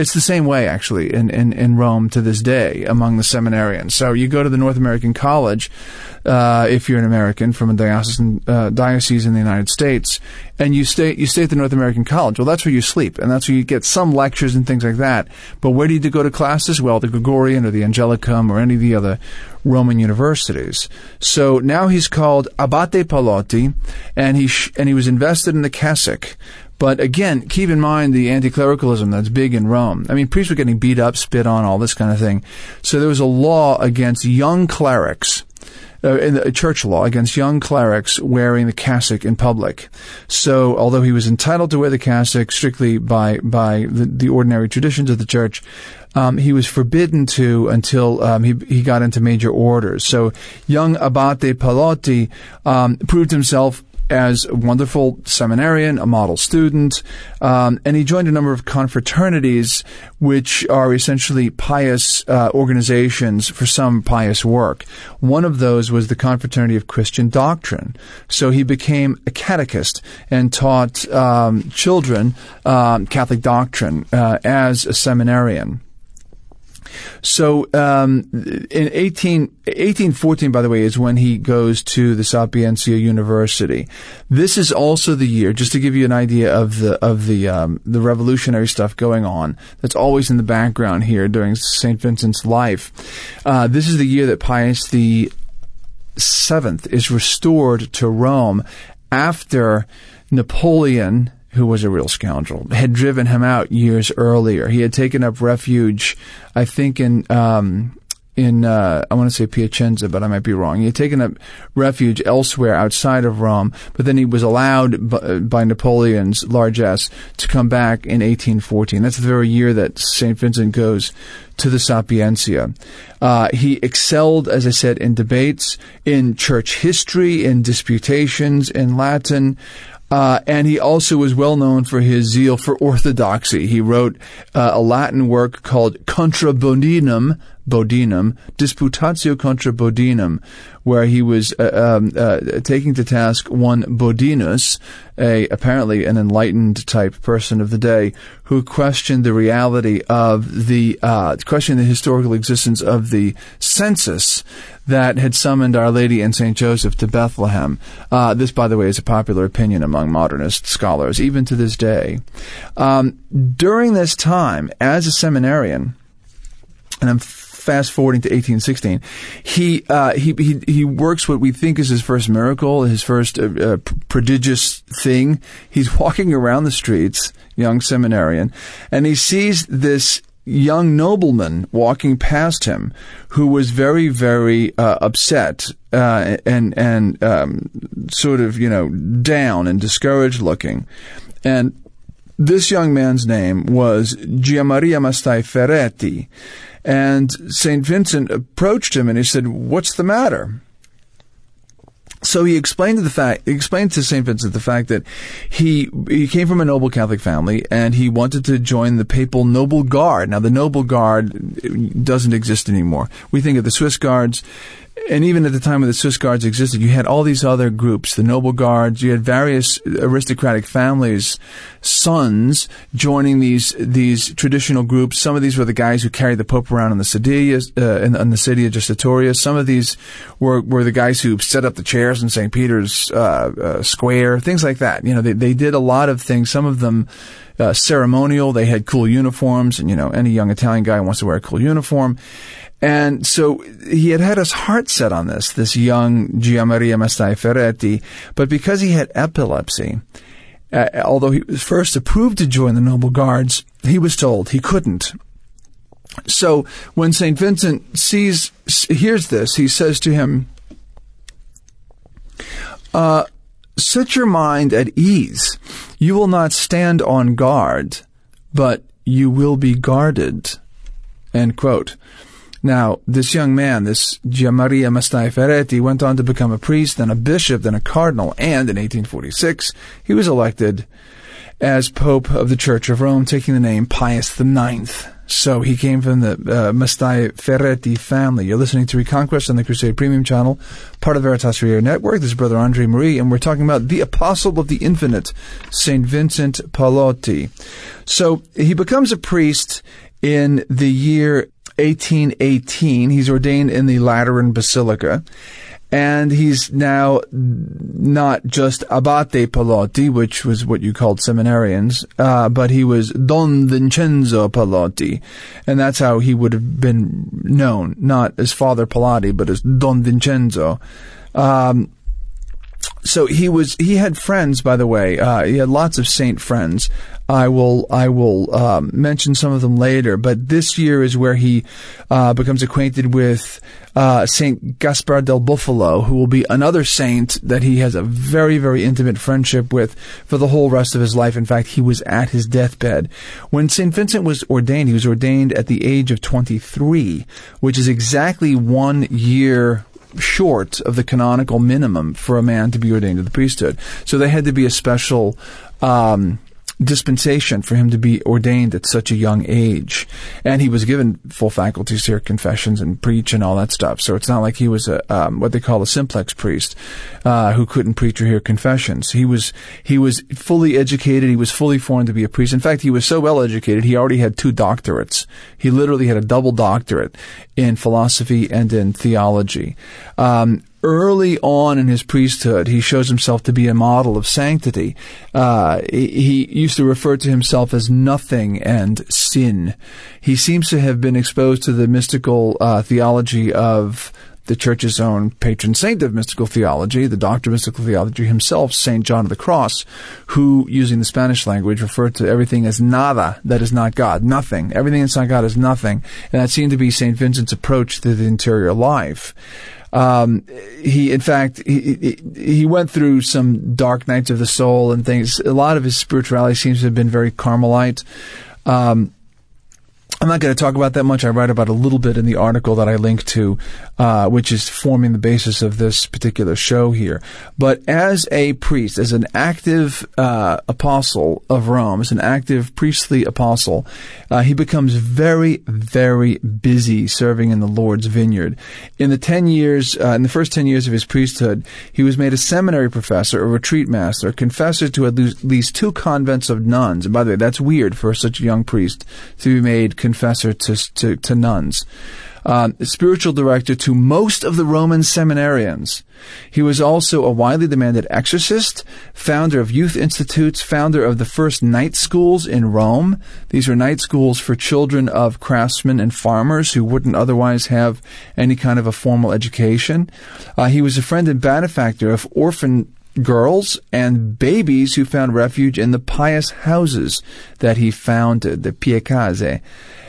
It's the same way, actually, in, in, in Rome to this day among the seminarians. So you go to the North American College, uh, if you're an American from a diocesan, uh, diocese in the United States, and you stay you stay at the North American College. Well, that's where you sleep, and that's where you get some lectures and things like that. But where do you go to classes? Well, the Gregorian or the Angelicum or any of the other Roman universities. So now he's called Abate Pallotti, and he sh- and he was invested in the cassock. But again, keep in mind the anti-clericalism that's big in Rome. I mean, priests were getting beat up, spit on, all this kind of thing. So there was a law against young clerics uh, in the church law against young clerics wearing the cassock in public. So, although he was entitled to wear the cassock strictly by by the, the ordinary traditions of the church, um, he was forbidden to until um, he he got into major orders. So, young Abate Pallotti um, proved himself as a wonderful seminarian, a model student, um, and he joined a number of confraternities, which are essentially pious uh, organizations for some pious work. One of those was the Confraternity of Christian Doctrine. So he became a catechist and taught um, children um, Catholic doctrine uh, as a seminarian. So um, in 18, 1814, by the way, is when he goes to the Sapienza University. This is also the year, just to give you an idea of the of the um, the revolutionary stuff going on. That's always in the background here during Saint Vincent's life. Uh, this is the year that Pius the Seventh is restored to Rome after Napoleon who was a real scoundrel, had driven him out years earlier. He had taken up refuge, I think, in um, in uh, I want to say Piacenza, but I might be wrong. He had taken up refuge elsewhere outside of Rome, but then he was allowed by, by Napoleon's largesse to come back in 1814. That's the very year that Saint Vincent goes to the Sapienza. Uh, he excelled, as I said, in debates, in church history, in disputations, in Latin. Uh, and he also was well known for his zeal for orthodoxy. He wrote uh, a Latin work called Contra Bodinum, Bodinum, Disputatio contra Bodinum, where he was uh, um, uh, taking to task one Bodinus, a apparently an enlightened type person of the day, who questioned the reality of the uh, questioned the historical existence of the census that had summoned Our Lady and Saint Joseph to Bethlehem. Uh, this, by the way, is a popular opinion among modernist scholars, even to this day. Um, during this time, as a seminarian, and I'm fast forwarding to 1816, he, uh, he, he, he works what we think is his first miracle, his first uh, uh, prodigious thing. He's walking around the streets, young seminarian, and he sees this young nobleman walking past him who was very, very uh, upset uh, and and um, sort of you know down and discouraged looking, and this young man's name was Gianmaria Mastai Ferretti. And St. Vincent approached him and he said, What's the matter? So he explained to the fact, explained to St. Vincent the fact that he, he came from a noble Catholic family and he wanted to join the papal noble guard. Now the noble guard doesn't exist anymore. We think of the Swiss guards and even at the time when the Swiss Guards existed, you had all these other groups, the noble guards, you had various aristocratic families, sons joining these these traditional groups. Some of these were the guys who carried the Pope around in the Sedia, uh, in, in, the of Gestatoria. Some of these were, were the guys who set up the chairs in St. Peter's uh, uh, Square, things like that. You know, they, they did a lot of things. Some of them uh, ceremonial. They had cool uniforms, and you know, any young Italian guy wants to wear a cool uniform. And so he had had his heart set on this, this young Gianmaria Mastai Ferretti, but because he had epilepsy, uh, although he was first approved to join the Noble Guards, he was told he couldn't. So when St. Vincent sees, hears this, he says to him, uh, set your mind at ease. You will not stand on guard, but you will be guarded. End quote. Now, this young man, this Gianmaria Mastai Ferretti, went on to become a priest, then a bishop, then a cardinal, and in 1846, he was elected as Pope of the Church of Rome, taking the name Pius IX. So he came from the uh, Mastai Ferretti family. You're listening to Reconquest on the Crusade Premium Channel, part of Veritas Radio Network. This is Brother Andre Marie, and we're talking about the Apostle of the Infinite, Saint Vincent Pallotti. So he becomes a priest in the year 1818. He's ordained in the Lateran Basilica and he's now not just Abate Pallotti, which was what you called seminarians, uh, but he was Don Vincenzo Pallotti, and that's how he would have been known, not as Father Pallotti, but as Don Vincenzo. Um, so he was he had friends by the way uh, he had lots of saint friends. I will i will um, mention some of them later but this year is where he uh, becomes acquainted with uh, saint gaspar del bufalo who will be another saint that he has a very very intimate friendship with for the whole rest of his life. In fact he was at his deathbed. When saint vincent was ordained he was ordained at the age of 23 which is exactly one year short of the canonical minimum for a man to be ordained to the priesthood. So they had to be a special um, dispensation for him to be ordained at such a young age. And he was given full faculties to hear confessions and preach and all that stuff. So it's not like he was a um, what they call a simplex priest uh, who couldn't preach or hear confessions. He was he was fully educated. He was fully formed to be a priest. In fact, he was so well educated he already had two doctorates. He literally had a double doctorate in philosophy and in theology. Um, early on in his priesthood, he shows himself to be a model of sanctity. Uh, he, he, used to refer to himself as nothing and sin. He seems to have been exposed to the mystical uh, theology of the church's own patron saint of mystical theology, the doctor of mystical theology himself, Saint John of the Cross, who, using the Spanish language, referred to everything as nada, that is not God, nothing. Everything that's not God is nothing. And that seemed to be Saint Vincent's approach to the interior life. Um, he, in fact, he, he went through some dark nights of the soul and things. A lot of his spirituality seems to have been very Carmelite. Um, I'm not going to talk about that much. I write about a little bit in the article that I link to, uh, which is forming the basis of this particular show here. But as a priest, as an active uh, apostle of Rome, as an active priestly apostle, uh, he becomes very, very busy serving in the Lord's vineyard. In the ten years, uh, in the first ten years of his priesthood, he was made a seminary professor, a retreat master, confessor to at least two convents of nuns. And by the way, that's weird for such a young priest to be made confessor to, to, to nuns. Uh, spiritual director to most of the Roman seminarians. He was also a widely demanded exorcist, founder of youth institutes, founder of the first night schools in Rome. These were night schools for children of craftsmen and farmers who wouldn't otherwise have any kind of a formal education. Uh, he was a friend and benefactor of orphan girls and babies who found refuge in the pious houses that he founded, the Pie Case.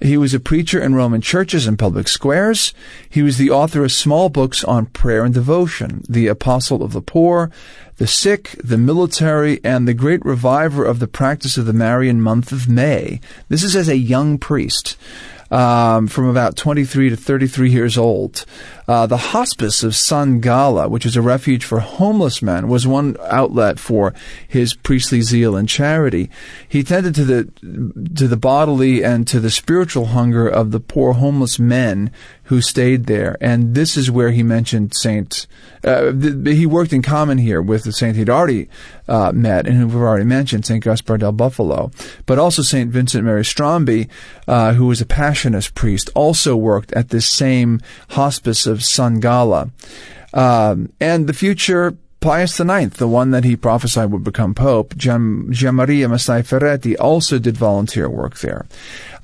He was a preacher in Roman churches and public squares. He was the author of small books on prayer and devotion, the apostle of the poor, the sick, the military, and the great reviver of the practice of the Marian month of May. This is as a young priest um, from about 23 to 33 years old. Uh, the hospice of San Galla, which is a refuge for homeless men, was one outlet for his priestly zeal and charity. He tended to the to the bodily and to the spiritual hunger of the poor homeless men who stayed there, and this is where he mentioned Saint. Uh, th- he worked in common here with the saint he'd already uh, met and who we've already mentioned, Saint Gaspar del Bufalo, but also Saint Vincent Marie uh, who was a Passionist priest, also worked at this same hospice of San Galla. Um, and the future Pius IX, the one that he prophesied would become Pope, Gian, Gianmaria Mastai Ferretti, also did volunteer work there.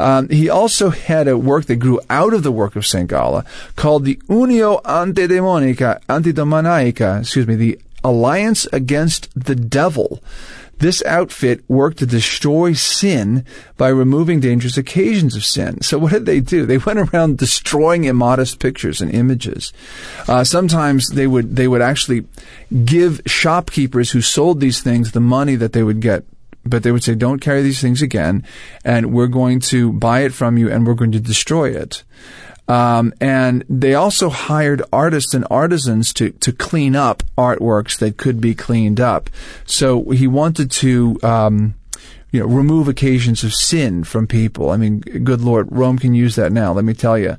Um, he also had a work that grew out of the work of St. Galla called the Unio Antidemonica, Antidomaniaca, excuse me, the Alliance Against the Devil. This outfit worked to destroy sin by removing dangerous occasions of sin. So what did they do? They went around destroying immodest pictures and images. Uh, sometimes they would they would actually give shopkeepers who sold these things the money that they would get but they would say, don't carry these things again, and we're going to buy it from you and we're going to destroy it. Um, and they also hired artists and artisans to, to clean up artworks that could be cleaned up. So he wanted to, um, you know, remove occasions of sin from people. I mean, good Lord, Rome can use that now. Let me tell you.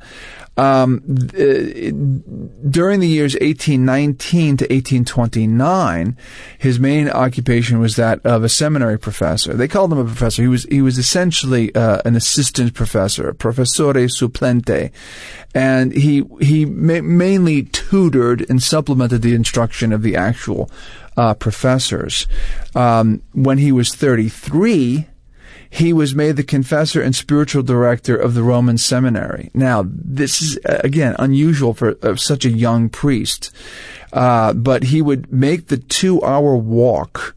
Um, uh, during the years 1819 to 1829, his main occupation was that of a seminary professor. They called him a professor. He was he was essentially uh, an assistant professor, professore supplente, and he he ma- mainly tutored and supplemented the instruction of the actual uh, professors. Um, when he was 33 he was made the confessor and spiritual director of the Roman seminary. Now, this is, uh, again, unusual for uh, such a young priest. Uh, but he would make the two hour walk